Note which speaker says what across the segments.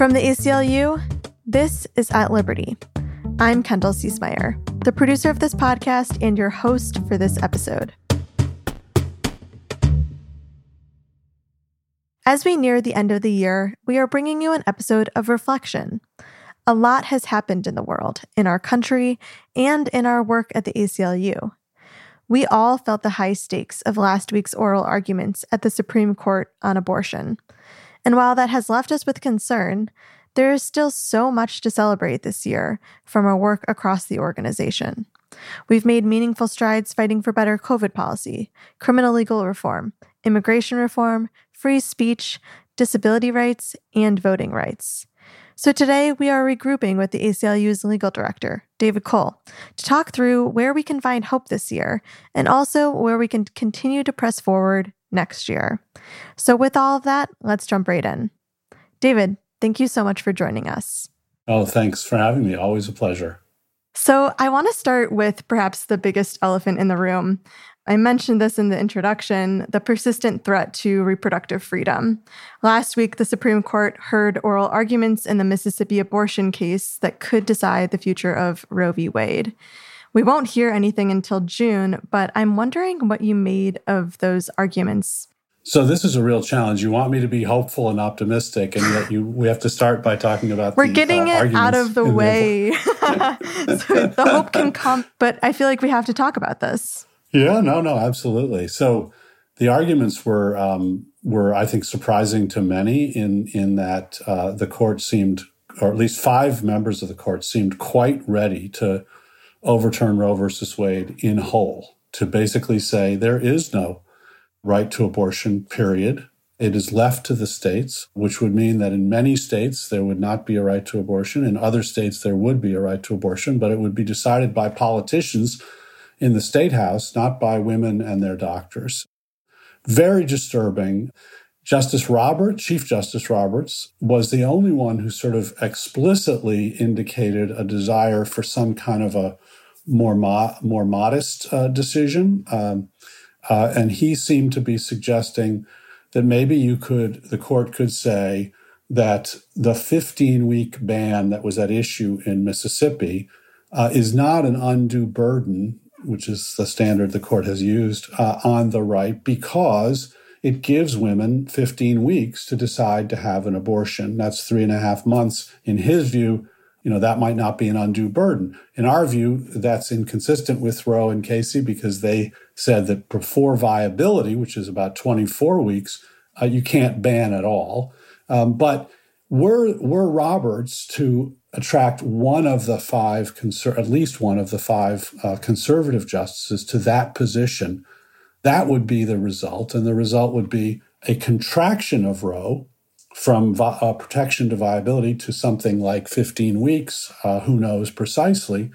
Speaker 1: From the ACLU, this is At Liberty. I'm Kendall Ciesemier, the producer of this podcast and your host for this episode. As we near the end of the year, we are bringing you an episode of reflection. A lot has happened in the world, in our country, and in our work at the ACLU. We all felt the high stakes of last week's oral arguments at the Supreme Court on abortion. And while that has left us with concern, there is still so much to celebrate this year from our work across the organization. We've made meaningful strides fighting for better COVID policy, criminal legal reform, immigration reform, free speech, disability rights, and voting rights. So today we are regrouping with the ACLU's legal director, David Cole, to talk through where we can find hope this year and also where we can continue to press forward next year. So, with all of that, let's jump right in. David, thank you so much for joining us.
Speaker 2: Oh, thanks for having me. Always a pleasure.
Speaker 1: So, I want to start with perhaps the biggest elephant in the room. I mentioned this in the introduction the persistent threat to reproductive freedom. Last week, the Supreme Court heard oral arguments in the Mississippi abortion case that could decide the future of Roe v. Wade. We won't hear anything until June, but I'm wondering what you made of those arguments.
Speaker 2: So this is a real challenge. You want me to be hopeful and optimistic, and yet you we have to start by talking about.
Speaker 1: We're
Speaker 2: the,
Speaker 1: getting
Speaker 2: uh,
Speaker 1: it out of the way, so the hope can come. But I feel like we have to talk about this.
Speaker 2: Yeah, no, no, absolutely. So the arguments were um, were I think surprising to many in in that uh, the court seemed, or at least five members of the court seemed quite ready to overturn Roe versus Wade in whole, to basically say there is no right to abortion. Period. It is left to the states, which would mean that in many states there would not be a right to abortion. In other states there would be a right to abortion, but it would be decided by politicians in the state house, not by women and their doctors. Very disturbing. Justice Roberts, Chief Justice Roberts, was the only one who sort of explicitly indicated a desire for some kind of a more mo- more modest uh, decision, um, uh, and he seemed to be suggesting that maybe you could, the court could say that the 15 week ban that was at issue in Mississippi uh, is not an undue burden which is the standard the court has used, uh, on the right because it gives women 15 weeks to decide to have an abortion. That's three and a half months. In his view, you know, that might not be an undue burden. In our view, that's inconsistent with Roe and Casey because they said that before viability, which is about 24 weeks, uh, you can't ban at all. Um, but were, were Roberts to attract one of the five, conser- at least one of the five uh, conservative justices to that position, that would be the result. And the result would be a contraction of Roe from vi- uh, protection to viability to something like 15 weeks, uh, who knows precisely,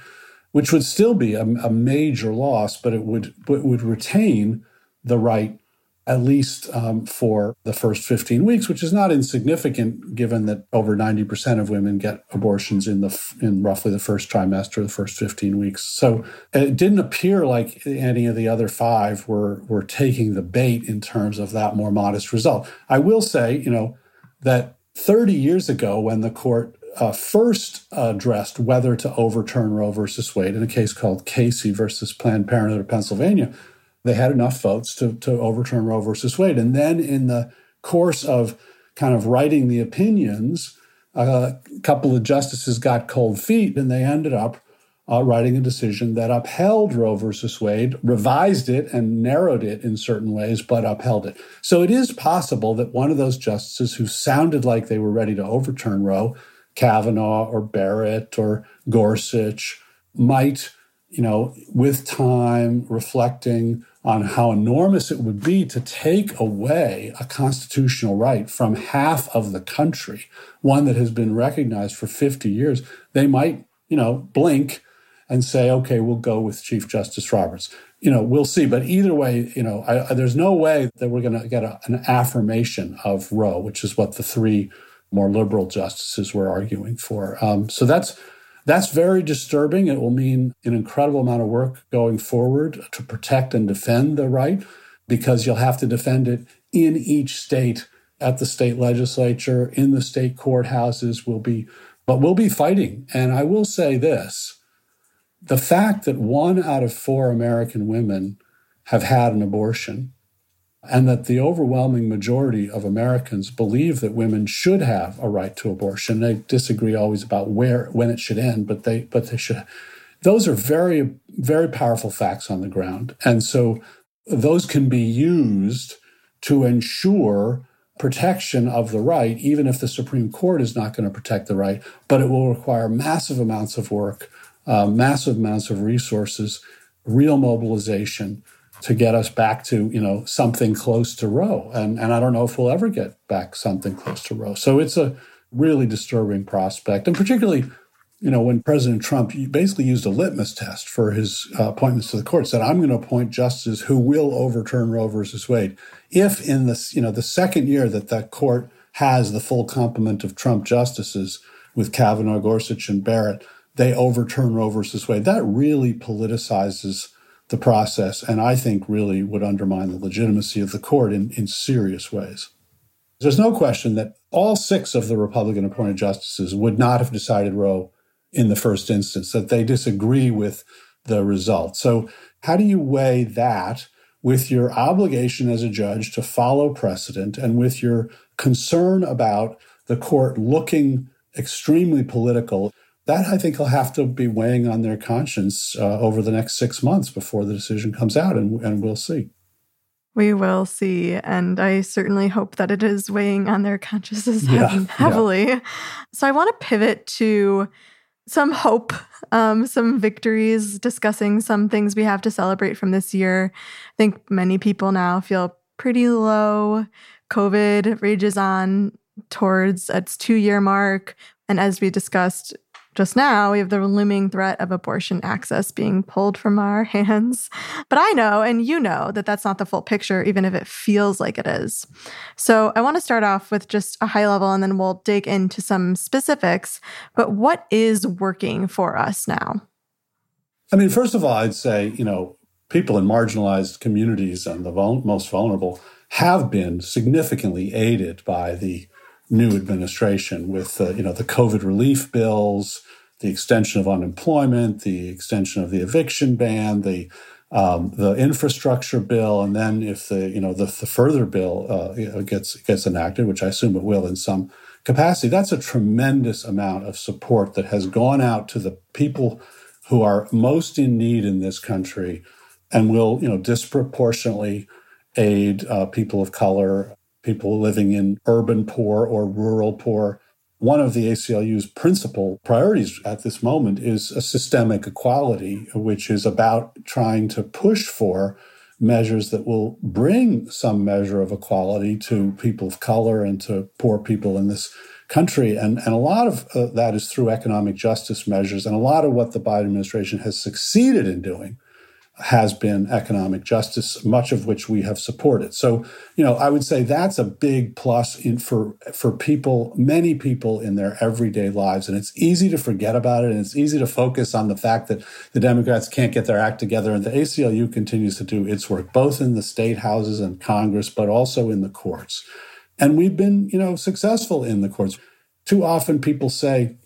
Speaker 2: which would still be a, a major loss, but it would, it would retain the right at least um, for the first 15 weeks, which is not insignificant given that over 90% of women get abortions in the in roughly the first trimester, the first 15 weeks. So it didn't appear like any of the other five were were taking the bait in terms of that more modest result. I will say, you know, that 30 years ago when the court uh, first addressed whether to overturn Roe versus Wade in a case called Casey versus Planned Parenthood of Pennsylvania, they had enough votes to, to overturn Roe versus Wade. And then in the course of kind of writing the opinions, a couple of justices got cold feet and they ended up uh, writing a decision that upheld Roe versus Wade, revised it and narrowed it in certain ways, but upheld it. So it is possible that one of those justices who sounded like they were ready to overturn Roe, Kavanaugh or Barrett or Gorsuch, might, you know, with time, reflecting, on how enormous it would be to take away a constitutional right from half of the country, one that has been recognized for 50 years, they might, you know, blink and say, okay, we'll go with Chief Justice Roberts. You know, we'll see. But either way, you know, I, I, there's no way that we're going to get a, an affirmation of Roe, which is what the three more liberal justices were arguing for. Um, so that's that's very disturbing. It will mean an incredible amount of work going forward to protect and defend the right because you'll have to defend it in each state at the state legislature, in the state courthouses. We'll be, but we'll be fighting. And I will say this the fact that one out of four American women have had an abortion and that the overwhelming majority of Americans believe that women should have a right to abortion. They disagree always about where when it should end, but they but they should. Those are very very powerful facts on the ground, and so those can be used to ensure protection of the right, even if the Supreme Court is not going to protect the right. But it will require massive amounts of work, uh, massive amounts of resources, real mobilization to get us back to you know something close to Roe, and and I don't know if we'll ever get back something close to Roe. So it's a really disturbing prospect, and particularly you know when President Trump basically used a litmus test for his uh, appointments to the court, said I'm going to appoint justices who will overturn Roe versus Wade. If in this you know the second year that that court has the full complement of Trump justices with Kavanaugh, Gorsuch, and Barrett, they overturn Roe versus Wade. That really politicizes the process, and I think really would undermine the legitimacy of the court in, in serious ways. There's no question that all six of the Republican appointed justices would not have decided Roe in the first instance, that they disagree with the result. So, how do you weigh that with your obligation as a judge to follow precedent and with your concern about the court looking extremely political? That I think will have to be weighing on their conscience uh, over the next six months before the decision comes out, and, and we'll see.
Speaker 1: We will see. And I certainly hope that it is weighing on their consciences yeah, heavily. Yeah. So I want to pivot to some hope, um, some victories, discussing some things we have to celebrate from this year. I think many people now feel pretty low. COVID rages on towards its two year mark. And as we discussed, just now, we have the looming threat of abortion access being pulled from our hands. But I know, and you know, that that's not the full picture, even if it feels like it is. So I want to start off with just a high level and then we'll dig into some specifics. But what is working for us now?
Speaker 2: I mean, first of all, I'd say, you know, people in marginalized communities and the most vulnerable have been significantly aided by the new administration with uh, you know the COVID relief bills, the extension of unemployment, the extension of the eviction ban, the um, the infrastructure bill, and then if the you know the, the further bill uh, gets gets enacted, which I assume it will in some capacity, that's a tremendous amount of support that has gone out to the people who are most in need in this country, and will you know disproportionately aid uh, people of color, people living in urban poor or rural poor. One of the ACLU's principal priorities at this moment is a systemic equality, which is about trying to push for measures that will bring some measure of equality to people of color and to poor people in this country. And, and a lot of uh, that is through economic justice measures. And a lot of what the Biden administration has succeeded in doing has been economic justice, much of which we have supported. So, you know, I would say that's a big plus in for for people, many people in their everyday lives. And it's easy to forget about it, and it's easy to focus on the fact that the Democrats can't get their act together, and the ACLU continues to do its work, both in the state houses and Congress, but also in the courts. And we've been, you know, successful in the courts. Too often people say,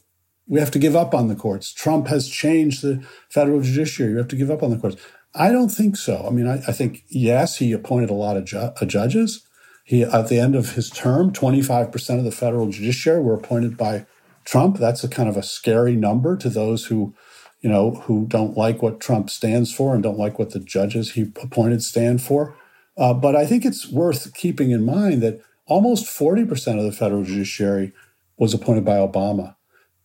Speaker 2: we have to give up on the courts. Trump has changed the federal judiciary. You have to give up on the courts. I don't think so. I mean, I, I think, yes, he appointed a lot of ju- uh, judges. He, at the end of his term, 25% of the federal judiciary were appointed by Trump. That's a kind of a scary number to those who, you know, who don't like what Trump stands for and don't like what the judges he appointed stand for. Uh, but I think it's worth keeping in mind that almost 40% of the federal judiciary was appointed by Obama.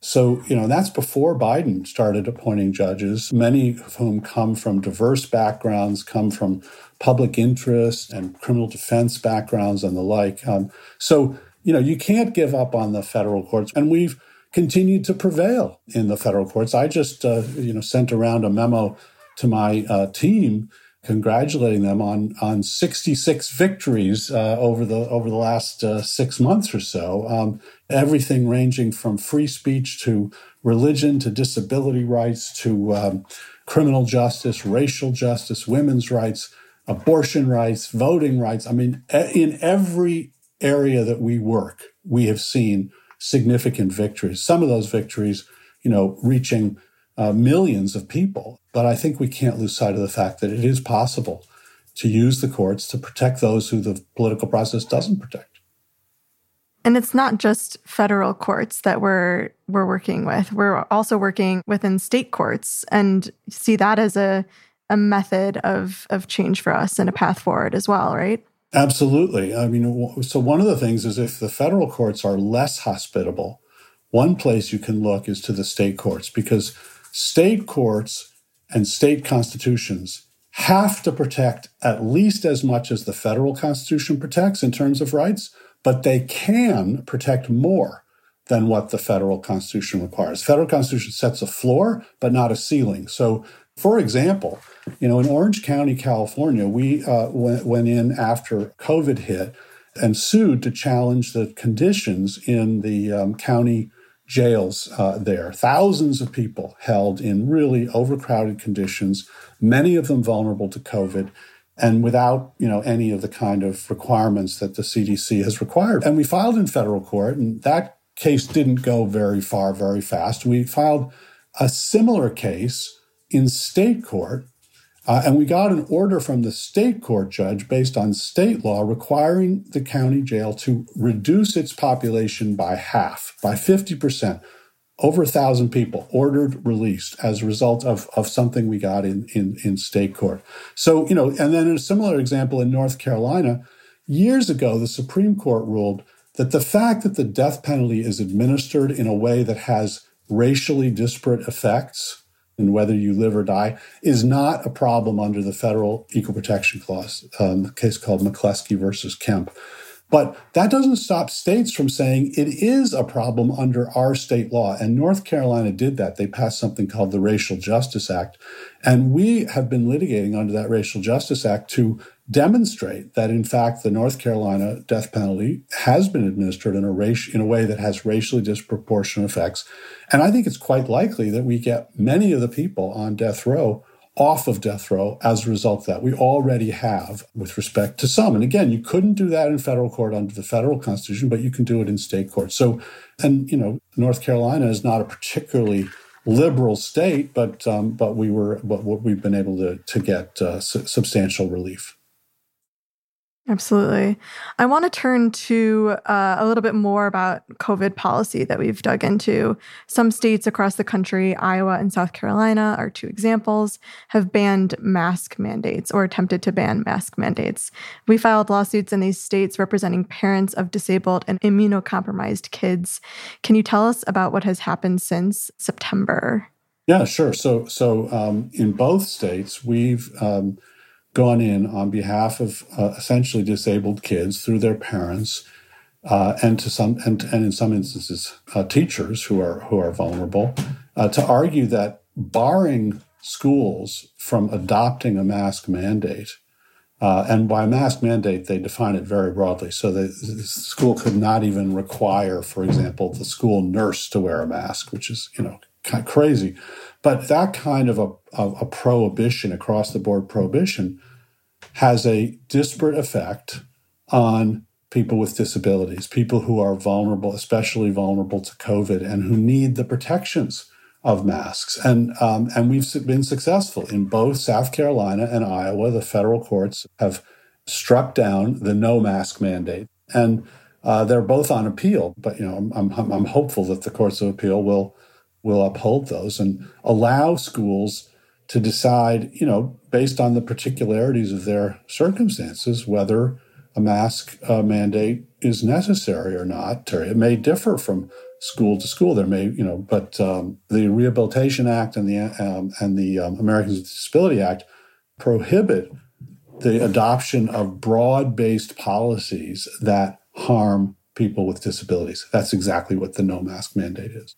Speaker 2: So, you know, that's before Biden started appointing judges, many of whom come from diverse backgrounds, come from public interest and criminal defense backgrounds and the like. Um, so, you know, you can't give up on the federal courts. And we've continued to prevail in the federal courts. I just, uh, you know, sent around a memo to my uh, team congratulating them on on 66 victories uh, over the over the last uh, six months or so. Um, everything ranging from free speech to religion to disability rights to um, criminal justice, racial justice, women's rights, abortion rights, voting rights. I mean, in every area that we work, we have seen significant victories. Some of those victories, you know, reaching uh, millions of people. But I think we can't lose sight of the fact that it is possible to use the courts to protect those who the political process doesn't protect.
Speaker 1: And it's not just federal courts that we're we're working with. We're also working within state courts and see that as a a method of of change for us and a path forward as well, right?
Speaker 2: Absolutely. I mean, so one of the things is if the federal courts are less hospitable, one place you can look is to the state courts because state courts and state constitutions have to protect at least as much as the federal constitution protects in terms of rights, but they can protect more than what the federal constitution requires. Federal constitution sets a floor, but not a ceiling. So, for example, you know, in Orange County, California, we uh, went, went in after COVID hit and sued to challenge the conditions in the um, county jails uh, there. Thousands of people held in really overcrowded conditions, many of them vulnerable to COVID and without you know any of the kind of requirements that the CDC has required. And we filed in federal court, and that case didn't go very far, very fast. We filed a similar case in state court uh, and we got an order from the state court judge based on state law requiring the county jail to reduce its population by half, by 50%. Over a thousand people ordered released as a result of, of something we got in, in, in state court. So, you know, and then a similar example in North Carolina, years ago, the Supreme Court ruled that the fact that the death penalty is administered in a way that has racially disparate effects and whether you live or die is not a problem under the federal equal protection clause, um, a case called McCleskey versus Kemp. But that doesn't stop states from saying it is a problem under our state law. And North Carolina did that. They passed something called the Racial Justice Act. And we have been litigating under that Racial Justice Act to demonstrate that, in fact, the North Carolina death penalty has been administered in a, race, in a way that has racially disproportionate effects. And I think it's quite likely that we get many of the people on death row off of death row as a result of that. We already have with respect to some. And again, you couldn't do that in federal court under the federal constitution, but you can do it in state court. So, and, you know, North Carolina is not a particularly liberal state, but um, but we were but we've been able to to get uh, su- substantial relief.
Speaker 1: Absolutely. I want to turn to uh, a little bit more about COVID policy that we've dug into. Some states across the country, Iowa and South Carolina are two examples, have banned mask mandates or attempted to ban mask mandates. We filed lawsuits in these states representing parents of disabled and immunocompromised kids. Can you tell us about what has happened since September?
Speaker 2: Yeah, sure. So, so um, in both states, we've um, gone in on behalf of uh, essentially disabled kids through their parents, uh, and to some and, and in some instances uh, teachers who are who are vulnerable, uh, to argue that barring schools from adopting a mask mandate. Uh, and by mask mandate, they define it very broadly. So the, the school could not even require, for example, the school nurse to wear a mask, which is, you know, kind of crazy. But that kind of a, a prohibition, across the board prohibition, has a disparate effect on people with disabilities, people who are vulnerable, especially vulnerable to COVID, and who need the protections of masks. And um, and we've been successful in both South Carolina and Iowa. The federal courts have struck down the no mask mandate, and uh, they're both on appeal. But you know, I'm, I'm, I'm hopeful that the courts of appeal will will uphold those and allow schools to decide, you know, based on the particularities of their circumstances, whether a mask uh, mandate is necessary or not. It may differ from school to school. There may, you know, but um, the Rehabilitation Act and the um, and the um, Americans with Disability Act prohibit the adoption of broad-based policies that harm people with disabilities. That's exactly what the no mask mandate is.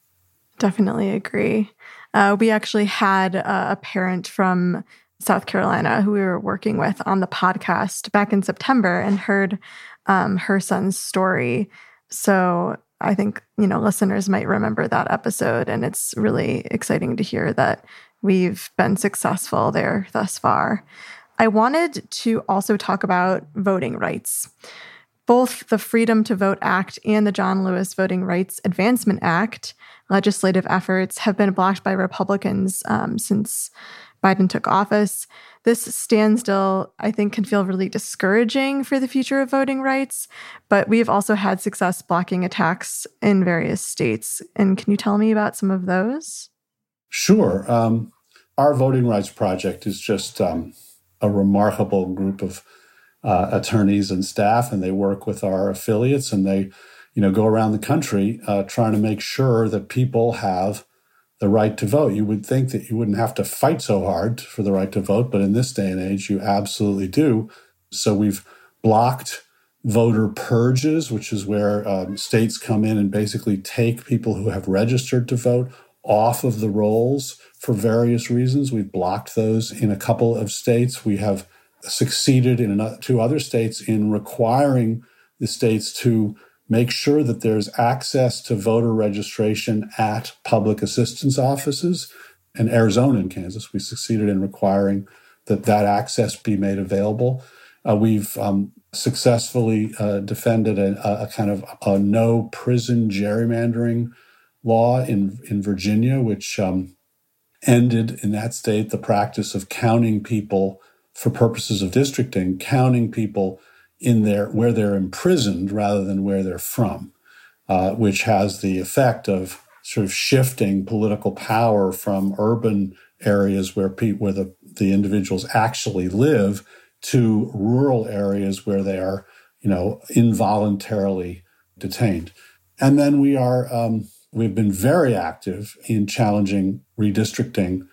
Speaker 1: Definitely agree. Uh, we actually had a parent from South Carolina who we were working with on the podcast back in September and heard um, her son's story. So I think, you know, listeners might remember that episode. And it's really exciting to hear that we've been successful there thus far. I wanted to also talk about voting rights. Both the Freedom to Vote Act and the John Lewis Voting Rights Advancement Act legislative efforts have been blocked by Republicans um, since Biden took office. This standstill, I think, can feel really discouraging for the future of voting rights, but we've also had success blocking attacks in various states. And can you tell me about some of those?
Speaker 2: Sure. Um, our Voting Rights Project is just um, a remarkable group of uh, attorneys and staff, and they work with our affiliates and they, you know, go around the country uh, trying to make sure that people have the right to vote. You would think that you wouldn't have to fight so hard for the right to vote, but in this day and age, you absolutely do. So we've blocked voter purges, which is where um, states come in and basically take people who have registered to vote off of the rolls for various reasons. We've blocked those in a couple of states. We have succeeded in two other states in requiring the states to make sure that there's access to voter registration at public assistance offices. In Arizona and Kansas, we succeeded in requiring that that access be made available. Uh, we've um, successfully uh, defended a, a, kind of a no prison gerrymandering law in in Virginia, which um, ended in that state the practice of counting people for purposes of districting, counting people in their where they're imprisoned rather than where they're from, uh, which has the effect of sort of shifting political power from urban areas where pe- where the, the individuals actually live to rural areas where they are, you know, involuntarily detained. And then we are um, we've been very active in challenging redistricting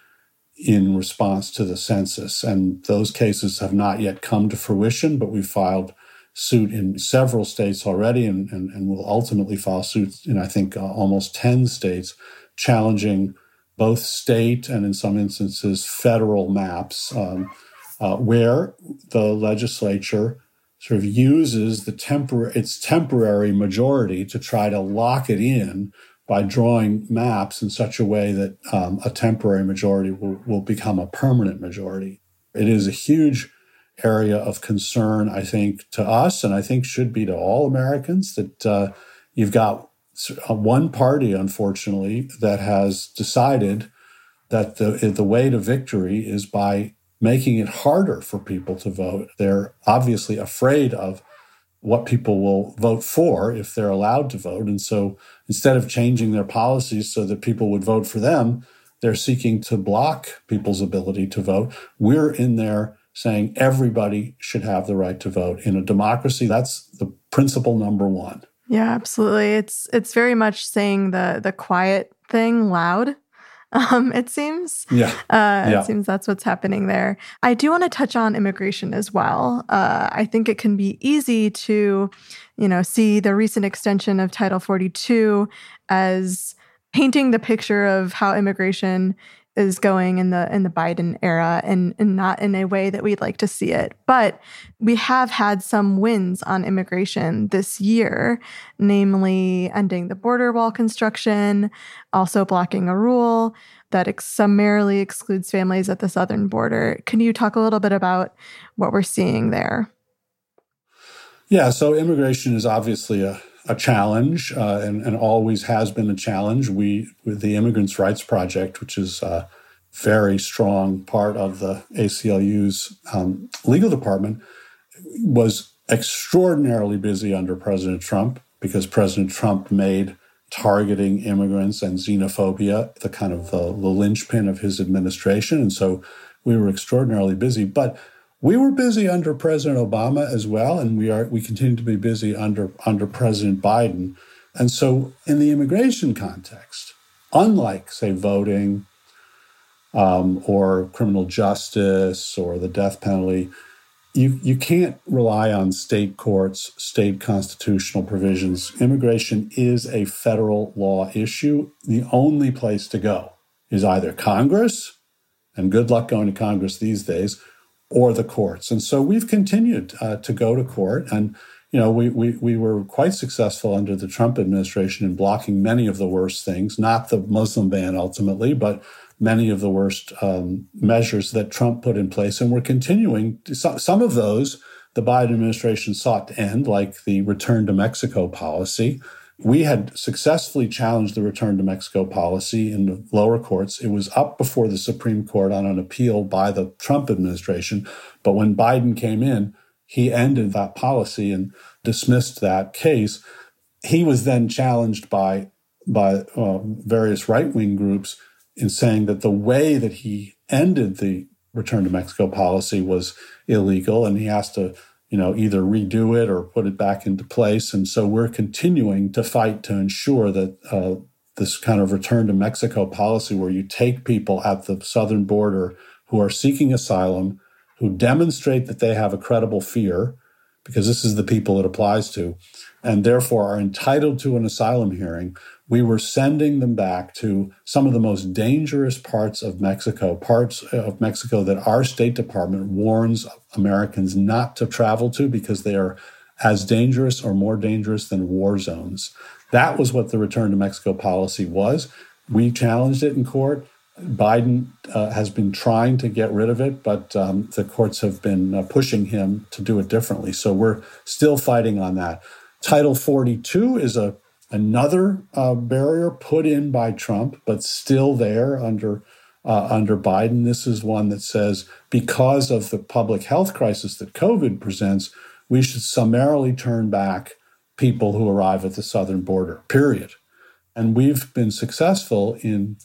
Speaker 2: in response to the census. And those cases have not yet come to fruition, but we filed suit in several states already and, and, and will ultimately file suit in, I think, uh, almost 10 states, challenging both state and, in some instances, federal maps, um, uh, where the legislature sort of uses the tempor- its temporary majority to try to lock it in by drawing maps in such a way that um, a temporary majority will, will become a permanent majority. It is a huge area of concern, I think, to us, and I think should be to all Americans that uh, you've got one party, unfortunately, that has decided that the the way to victory is by making it harder for people to vote. They're obviously afraid of what people will vote for if they're allowed to vote. And so instead of changing their policies so that people would vote for them, they're seeking to block people's ability to vote. We're in there saying everybody should have the right to vote. In a democracy, that's the principle number one.
Speaker 1: Yeah, absolutely. It's it's very much saying the the quiet thing loud um, it seems.
Speaker 2: Yeah. Uh,
Speaker 1: yeah. It seems that's what's happening there. I do want to touch on immigration as well. Uh, I think it can be easy to, you know, see the recent extension of Title 42 as painting the picture of how immigration is going in the in the Biden era and, and not in a way that we'd like to see it. But we have had some wins on immigration this year, namely ending the border wall construction, also blocking a rule that ex- summarily excludes families at the southern border. Can you talk a little bit about what we're seeing there?
Speaker 2: Yeah, so immigration is obviously a a challenge uh, and, and, always has been a challenge. We, with the Immigrants' Rights Project, which is a very strong part of the ACLU's um, legal department, was extraordinarily busy under President Trump because President Trump made targeting immigrants and xenophobia the kind of the, the linchpin of his administration. And so we were extraordinarily busy. But we were busy under President Obama as well, and we are we continue to be busy under under President Biden. And so, in the immigration context, unlike say voting um, or criminal justice or the death penalty, you you can't rely on state courts, state constitutional provisions. Immigration is a federal law issue. The only place to go is either Congress, and good luck going to Congress these days or the courts. And so we've continued uh, to go to court. And, you know, we, we, we were quite successful under the Trump administration in blocking many of the worst things, not the Muslim ban ultimately, but many of the worst um, measures that Trump put in place. And we're continuing, some of those the Biden administration sought to end, like the return to Mexico policy. We had successfully challenged the return to Mexico policy in the lower courts. It was up before the Supreme Court on an appeal by the Trump administration. But when Biden came in, he ended that policy and dismissed that case. He was then challenged by by uh, various right wing groups in saying that the way that he ended the return to Mexico policy was illegal, and he has to you know, either redo it or put it back into place. And so we're continuing to fight to ensure that uh, this kind of return to Mexico policy, where you take people at the southern border who are seeking asylum, who demonstrate that they have a credible fear, because this is the people it applies to, and therefore are entitled to an asylum hearing, we were sending them back to some of the most dangerous parts of Mexico, parts of Mexico that our State Department warns Americans not to travel to because they are as dangerous or more dangerous than war zones. That was what the return to Mexico policy was. We challenged it in court. Biden uh, has been trying to get rid of it, but um, the courts have been uh, pushing him to do it differently. So we're still fighting on that. Title 42 is a another uh, barrier put in by Trump, but still there under uh, under Biden. This is one that says because of the public health crisis that COVID presents, we should summarily turn back people who arrive at the southern border. Period. And we've been successful in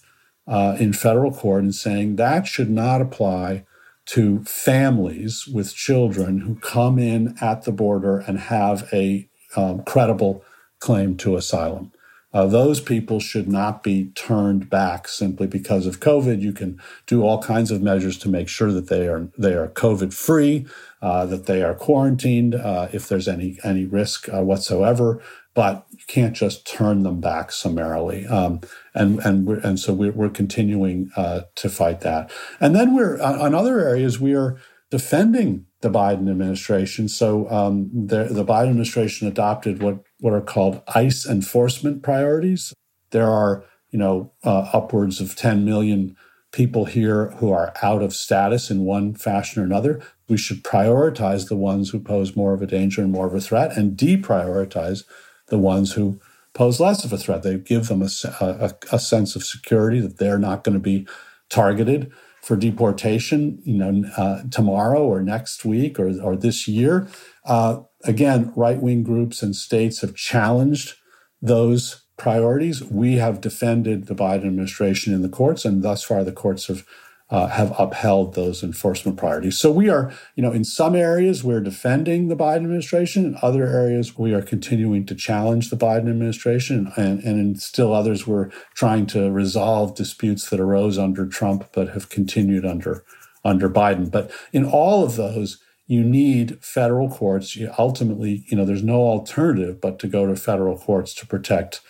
Speaker 2: uh, in federal court in saying that should not apply to families with children who come in at the border and have a um, credible claim to asylum. Uh, those people should not be turned back simply because of COVID. You can do all kinds of measures to make sure that they are they are COVID free, uh, that they are quarantined uh, if there's any any risk uh, whatsoever. But you can't just turn them back summarily. Um, and and and so we're, we're continuing uh, to fight that. And then we're on other areas we are defending the Biden administration. So um, the, the Biden administration adopted what what are called ICE enforcement priorities. There are you know uh, upwards of 10 million people here who are out of status in one fashion or another. We should prioritize the ones who pose more of a danger and more of a threat, and deprioritize the ones who pose less of a threat. They give them a, a, a sense of security that they're not going to be targeted for deportation, you know, uh, tomorrow or next week or, or this year. Uh, again, right wing groups and states have challenged those priorities. We have defended the Biden administration in the courts, and thus far the courts have uh, have upheld those enforcement priorities. So we are, you know, in some areas we're defending the Biden administration. In other areas we are continuing to challenge the Biden administration, and, and in still others we're trying to resolve disputes that arose under Trump but have continued under under Biden. But in all of those, you need federal courts. You ultimately, you know, there's no alternative but to go to federal courts to protect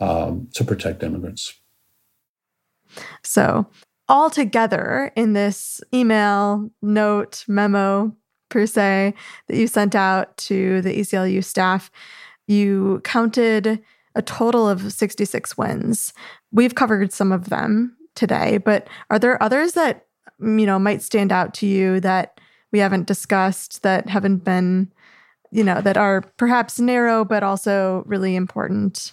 Speaker 2: um, to protect immigrants.
Speaker 1: So all together in this email, note, memo, per se, that you sent out to the ACLU staff, you counted a total of 66 wins. We've covered some of them today, but are there others that, you know, might stand out to you that we haven't discussed that haven't been, you know, that are perhaps narrow, but also really important?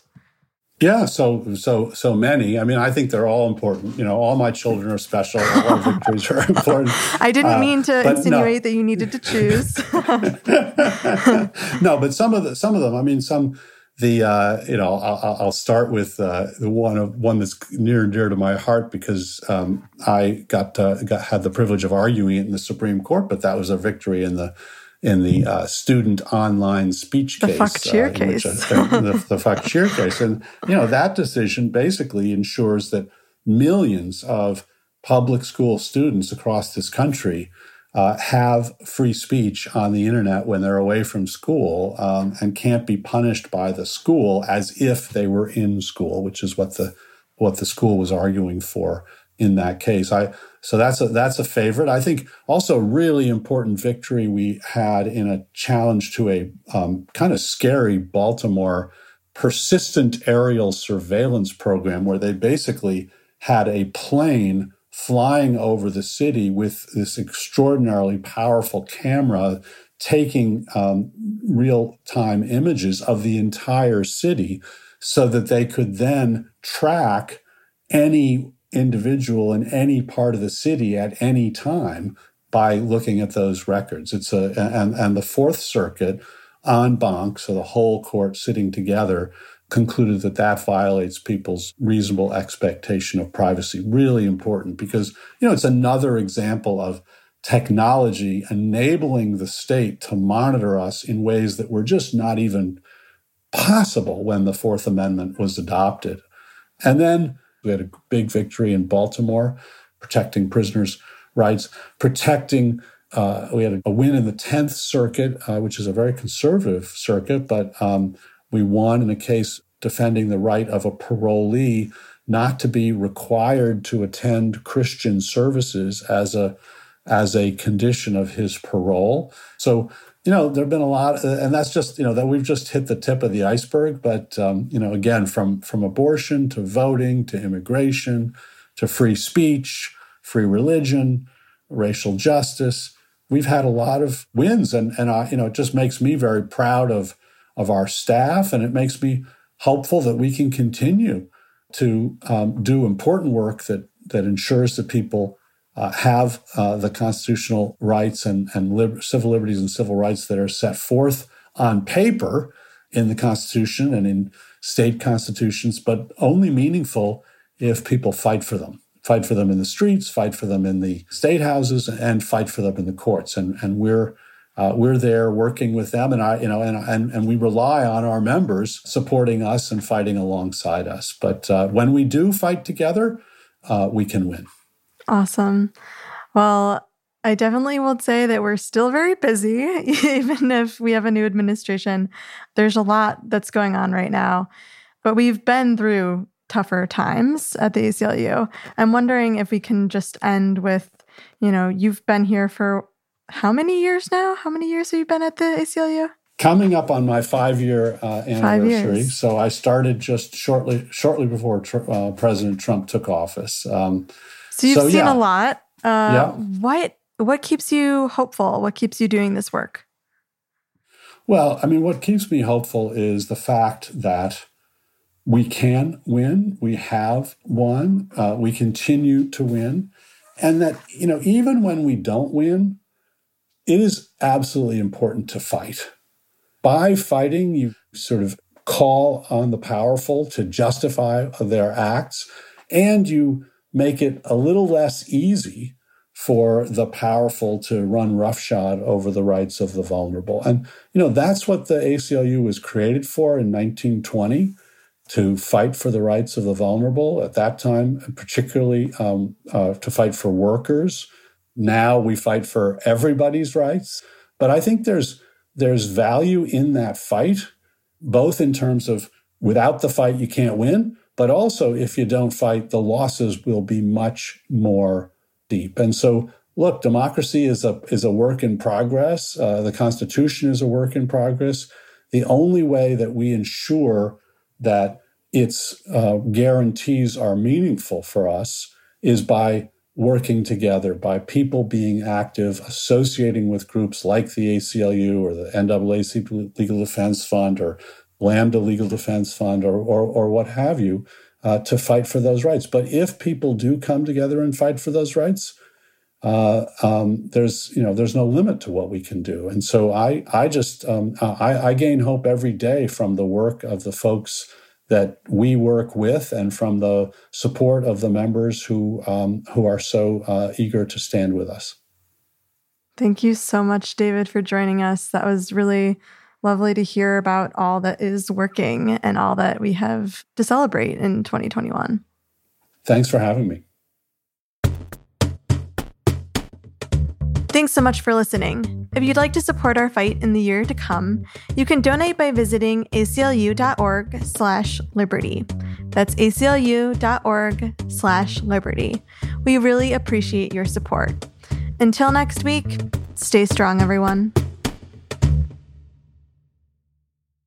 Speaker 2: Yeah, so so so many. I mean, I think they're all important. You know, all my children are special. All victories are important.
Speaker 1: I didn't uh, mean to insinuate no. that you needed to choose.
Speaker 2: no, but some of the some of them. I mean, some the uh, you know I'll, I'll start with uh, the one of one that's near and dear to my heart because um, I got uh, got had the privilege of arguing it in the Supreme Court, but that was a victory in the in the uh, student online speech
Speaker 1: the
Speaker 2: case.
Speaker 1: Fuck cheer uh, case.
Speaker 2: Uh, the, the fuck cheer case. And, you know, that decision basically ensures that millions of public school students across this country uh, have free speech on the internet when they're away from school um, and can't be punished by the school as if they were in school, which is what the what the school was arguing for in that case. I so that's a that's a favorite. I think also really important victory we had in a challenge to a um, kind of scary Baltimore persistent aerial surveillance program where they basically had a plane flying over the city with this extraordinarily powerful camera taking um, real time images of the entire city so that they could then track any individual in any part of the city at any time by looking at those records. It's a and and the Fourth Circuit en banc, so the whole court sitting together, concluded that that violates people's reasonable expectation of privacy. Really important because you know it's another example of technology enabling the state to monitor us in ways that were just not even possible when the Fourth Amendment was adopted. And then we had a big victory in Baltimore protecting prisoners' rights, protecting. Uh, we had a win in the Tenth Circuit, uh, which is a very conservative circuit, but um, we won in a case defending the right of a parolee not to be required to attend Christian services as a as a condition of his parole. So, you know, there have been a lot, and that's just, you know, that we've just hit the tip of the iceberg. But, um, you know, again, from, from abortion to voting to immigration to free speech, free religion, racial justice, we've had a lot of wins. And, and I, you know, it just makes me very proud of, of our staff. And it makes me hopeful that we can continue to um, do important work that, that ensures that people uh, have uh, the constitutional rights and, and civil liberties and civil rights that are set forth on paper in the Constitution and in state constitutions, but only meaningful if people fight for them. Fight for them in the streets, fight for them in the state houses, and fight for them in the courts. And, and we're uh, we're there working with them, and I, you know, and, and and we rely on our members supporting us and fighting alongside us. But uh, when we do fight together, uh, we can win.
Speaker 1: Awesome. Well, I definitely will say that we're still very busy, even if we have a new administration. There's a lot that's going on right now, but we've been through tougher times at the ACLU. I'm wondering if we can just end with, you know, you've been here for how many years now? How many years have you been at the ACLU?
Speaker 2: Coming up on my five-year uh, anniversary. Five so I started just shortly shortly before tr- uh, President Trump took office. Um,
Speaker 1: so you've so, seen yeah. a lot. Uh, yeah. What what keeps you hopeful? What keeps you doing this work?
Speaker 2: Well, I mean, what keeps me hopeful is the fact that we can win. We have won. Uh, we continue to win, and that you know, even when we don't win, it is absolutely important to fight. By fighting, you sort of call on the powerful to justify their acts, and you make it a little less easy for the powerful to run roughshod over the rights of the vulnerable. And, you know, that's what the ACLU was created for in 1920 to fight for the rights of the vulnerable at that time, particularly um, uh, to fight for workers. Now we fight for everybody's rights. But I think there's there's value in that fight, both in terms of without the fight you can't win, but also, if you don't fight, the losses will be much more deep. And so, look, democracy is a is a work in progress. Uh, the Constitution is a work in progress. The only way that we ensure that its uh, guarantees are meaningful for us is by working together, by people being active, associating with groups like the ACLU or the NAACP Legal Defense Fund or Lambda Legal Defense Fund or, or, or what have you uh, to fight for those rights. But if people do come together and fight for those rights, uh, um, there's you know there's no limit to what we can do. And so I I just um, I, I gain hope every day from the work of the folks that we work with and from the support of the members who um, who are so uh, eager to stand with us.
Speaker 1: Thank you so much, David, for joining us. That was really lovely to hear about all that is working and all that we have to celebrate in 2021.
Speaker 2: Thanks for having me.
Speaker 1: Thanks so much for listening. If you'd like to support our fight in the year to come, you can donate by visiting aclu.org/liberty. That's aclu.org/liberty. We really appreciate your support. Until next week, stay strong everyone.